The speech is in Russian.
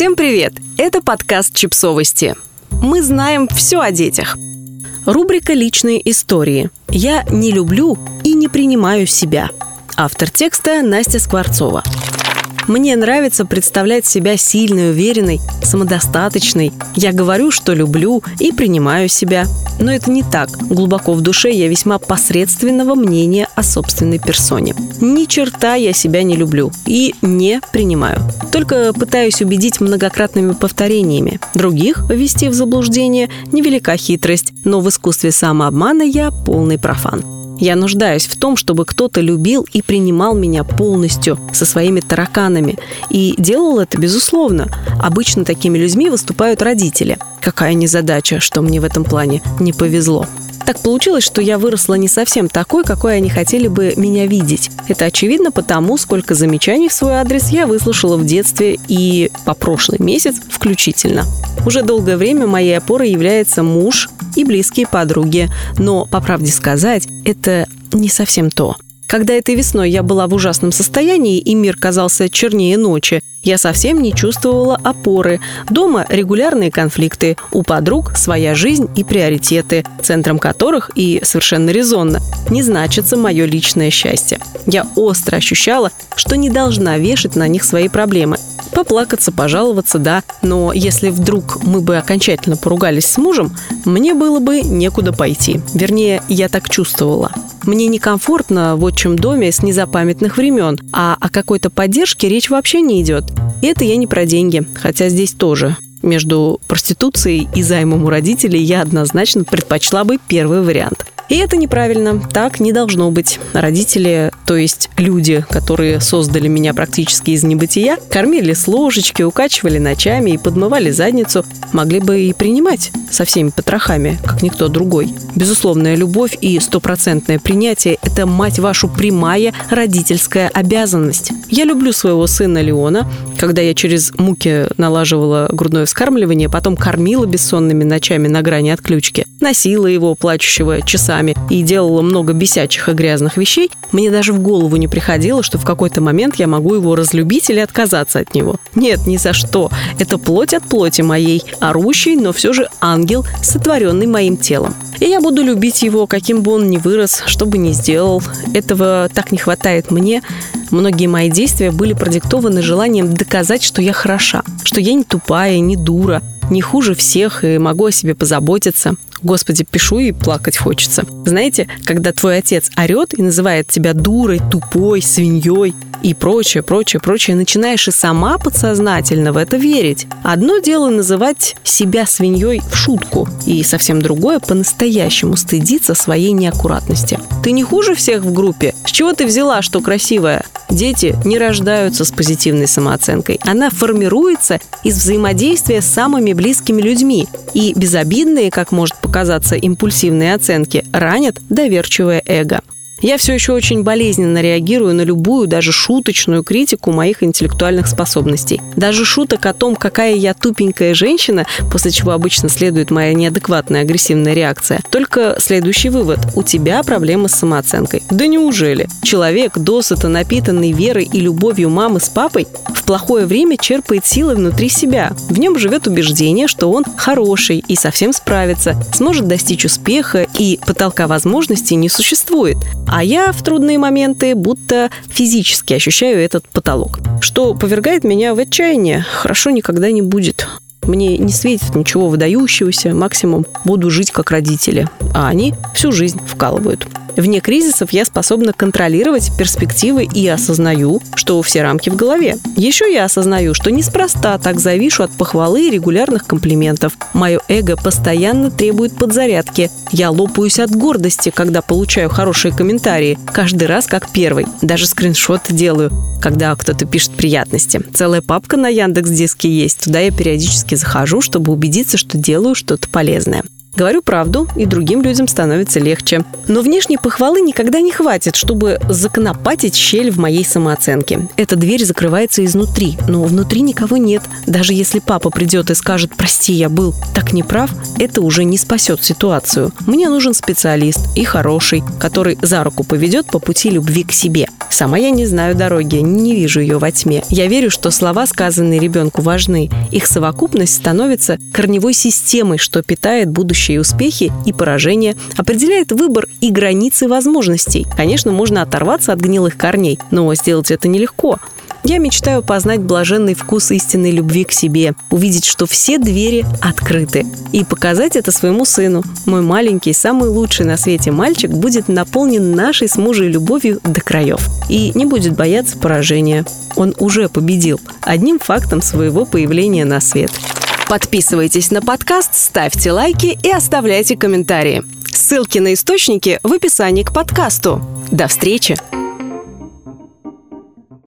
Всем привет! Это подкаст «Чипсовости». Мы знаем все о детях. Рубрика «Личные истории». Я не люблю и не принимаю себя. Автор текста Настя Скворцова. Мне нравится представлять себя сильной, уверенной, самодостаточной. Я говорю, что люблю и принимаю себя. Но это не так. Глубоко в душе я весьма посредственного мнения о собственной персоне. Ни черта я себя не люблю и не принимаю. Только пытаюсь убедить многократными повторениями. Других ввести в заблуждение – невелика хитрость, но в искусстве самообмана я полный профан. Я нуждаюсь в том, чтобы кто-то любил и принимал меня полностью, со своими тараканами. И делал это безусловно. Обычно такими людьми выступают родители. Какая незадача, что мне в этом плане не повезло. Так получилось, что я выросла не совсем такой, какой они хотели бы меня видеть. Это очевидно потому, сколько замечаний в свой адрес я выслушала в детстве и по прошлый месяц включительно. Уже долгое время моей опорой является муж и близкие подруги. Но, по правде сказать, это не совсем то. Когда этой весной я была в ужасном состоянии и мир казался чернее ночи, я совсем не чувствовала опоры. Дома регулярные конфликты, у подруг своя жизнь и приоритеты, центром которых, и совершенно резонно, не значится мое личное счастье. Я остро ощущала, что не должна вешать на них свои проблемы. Поплакаться, пожаловаться, да, но если вдруг мы бы окончательно поругались с мужем, мне было бы некуда пойти. Вернее, я так чувствовала. Мне некомфортно в отчим доме с незапамятных времен, а о какой-то поддержке речь вообще не идет. И это я не про деньги, хотя здесь тоже. Между проституцией и займом у родителей я однозначно предпочла бы первый вариант. И это неправильно. Так не должно быть. Родители, то есть люди, которые создали меня практически из небытия, кормили с ложечки, укачивали ночами и подмывали задницу, могли бы и принимать со всеми потрохами, как никто другой. Безусловная любовь и стопроцентное принятие – это, мать вашу, прямая родительская обязанность. Я люблю своего сына Леона. Когда я через муки налаживала грудное вскармливание, потом кормила бессонными ночами на грани отключки, носила его, плачущего, часами и делала много бесячих и грязных вещей, мне даже в голову не приходило, что в какой-то момент я могу его разлюбить или отказаться от него. Нет, ни за что. Это плоть от плоти моей, орущий, но все же ангел, сотворенный моим телом. И я буду любить его, каким бы он ни вырос, что бы ни сделал. Этого так не хватает мне. Многие мои действия были продиктованы желанием доказать, что я хороша, что я не тупая, не дура, не хуже всех и могу о себе позаботиться. Господи, пишу и плакать хочется. Знаете, когда твой отец орет и называет тебя дурой, тупой, свиньей, и прочее, прочее, прочее, начинаешь и сама подсознательно в это верить. Одно дело называть себя свиньей в шутку, и совсем другое по-настоящему стыдиться своей неаккуратности. Ты не хуже всех в группе? С чего ты взяла, что красивая? Дети не рождаются с позитивной самооценкой. Она формируется из взаимодействия с самыми близкими людьми. И безобидные, как может показаться, импульсивные оценки ранят доверчивое эго. Я все еще очень болезненно реагирую на любую, даже шуточную критику моих интеллектуальных способностей. Даже шуток о том, какая я тупенькая женщина, после чего обычно следует моя неадекватная агрессивная реакция. Только следующий вывод. У тебя проблемы с самооценкой. Да неужели? Человек, досыта напитанный верой и любовью мамы с папой, в плохое время черпает силы внутри себя. В нем живет убеждение, что он хороший и совсем справится, сможет достичь успеха и потолка возможностей не существует. А я в трудные моменты будто физически ощущаю этот потолок, что повергает меня в отчаяние. Хорошо никогда не будет. Мне не светит ничего выдающегося, максимум буду жить как родители, а они всю жизнь вкалывают. Вне кризисов я способна контролировать перспективы и осознаю, что все рамки в голове. Еще я осознаю, что неспроста так завишу от похвалы и регулярных комплиментов. Мое эго постоянно требует подзарядки. Я лопаюсь от гордости, когда получаю хорошие комментарии. Каждый раз как первый. Даже скриншоты делаю, когда кто-то пишет приятности. Целая папка на Яндекс Диске есть. Туда я периодически захожу, чтобы убедиться, что делаю что-то полезное. Говорю правду, и другим людям становится легче. Но внешней похвалы никогда не хватит, чтобы законопатить щель в моей самооценке. Эта дверь закрывается изнутри, но внутри никого нет. Даже если папа придет и скажет «прости, я был так неправ», это уже не спасет ситуацию. Мне нужен специалист и хороший, который за руку поведет по пути любви к себе. Сама я не знаю дороги, не вижу ее во тьме. Я верю, что слова, сказанные ребенку, важны. Их совокупность становится корневой системой, что питает будущие успехи и поражения, определяет выбор и границы возможностей. Конечно, можно оторваться от гнилых корней, но сделать это нелегко. Я мечтаю познать блаженный вкус истинной любви к себе, увидеть, что все двери открыты, и показать это своему сыну. Мой маленький, самый лучший на свете мальчик будет наполнен нашей с мужей любовью до краев и не будет бояться поражения. Он уже победил одним фактом своего появления на свет. Подписывайтесь на подкаст, ставьте лайки и оставляйте комментарии. Ссылки на источники в описании к подкасту. До встречи!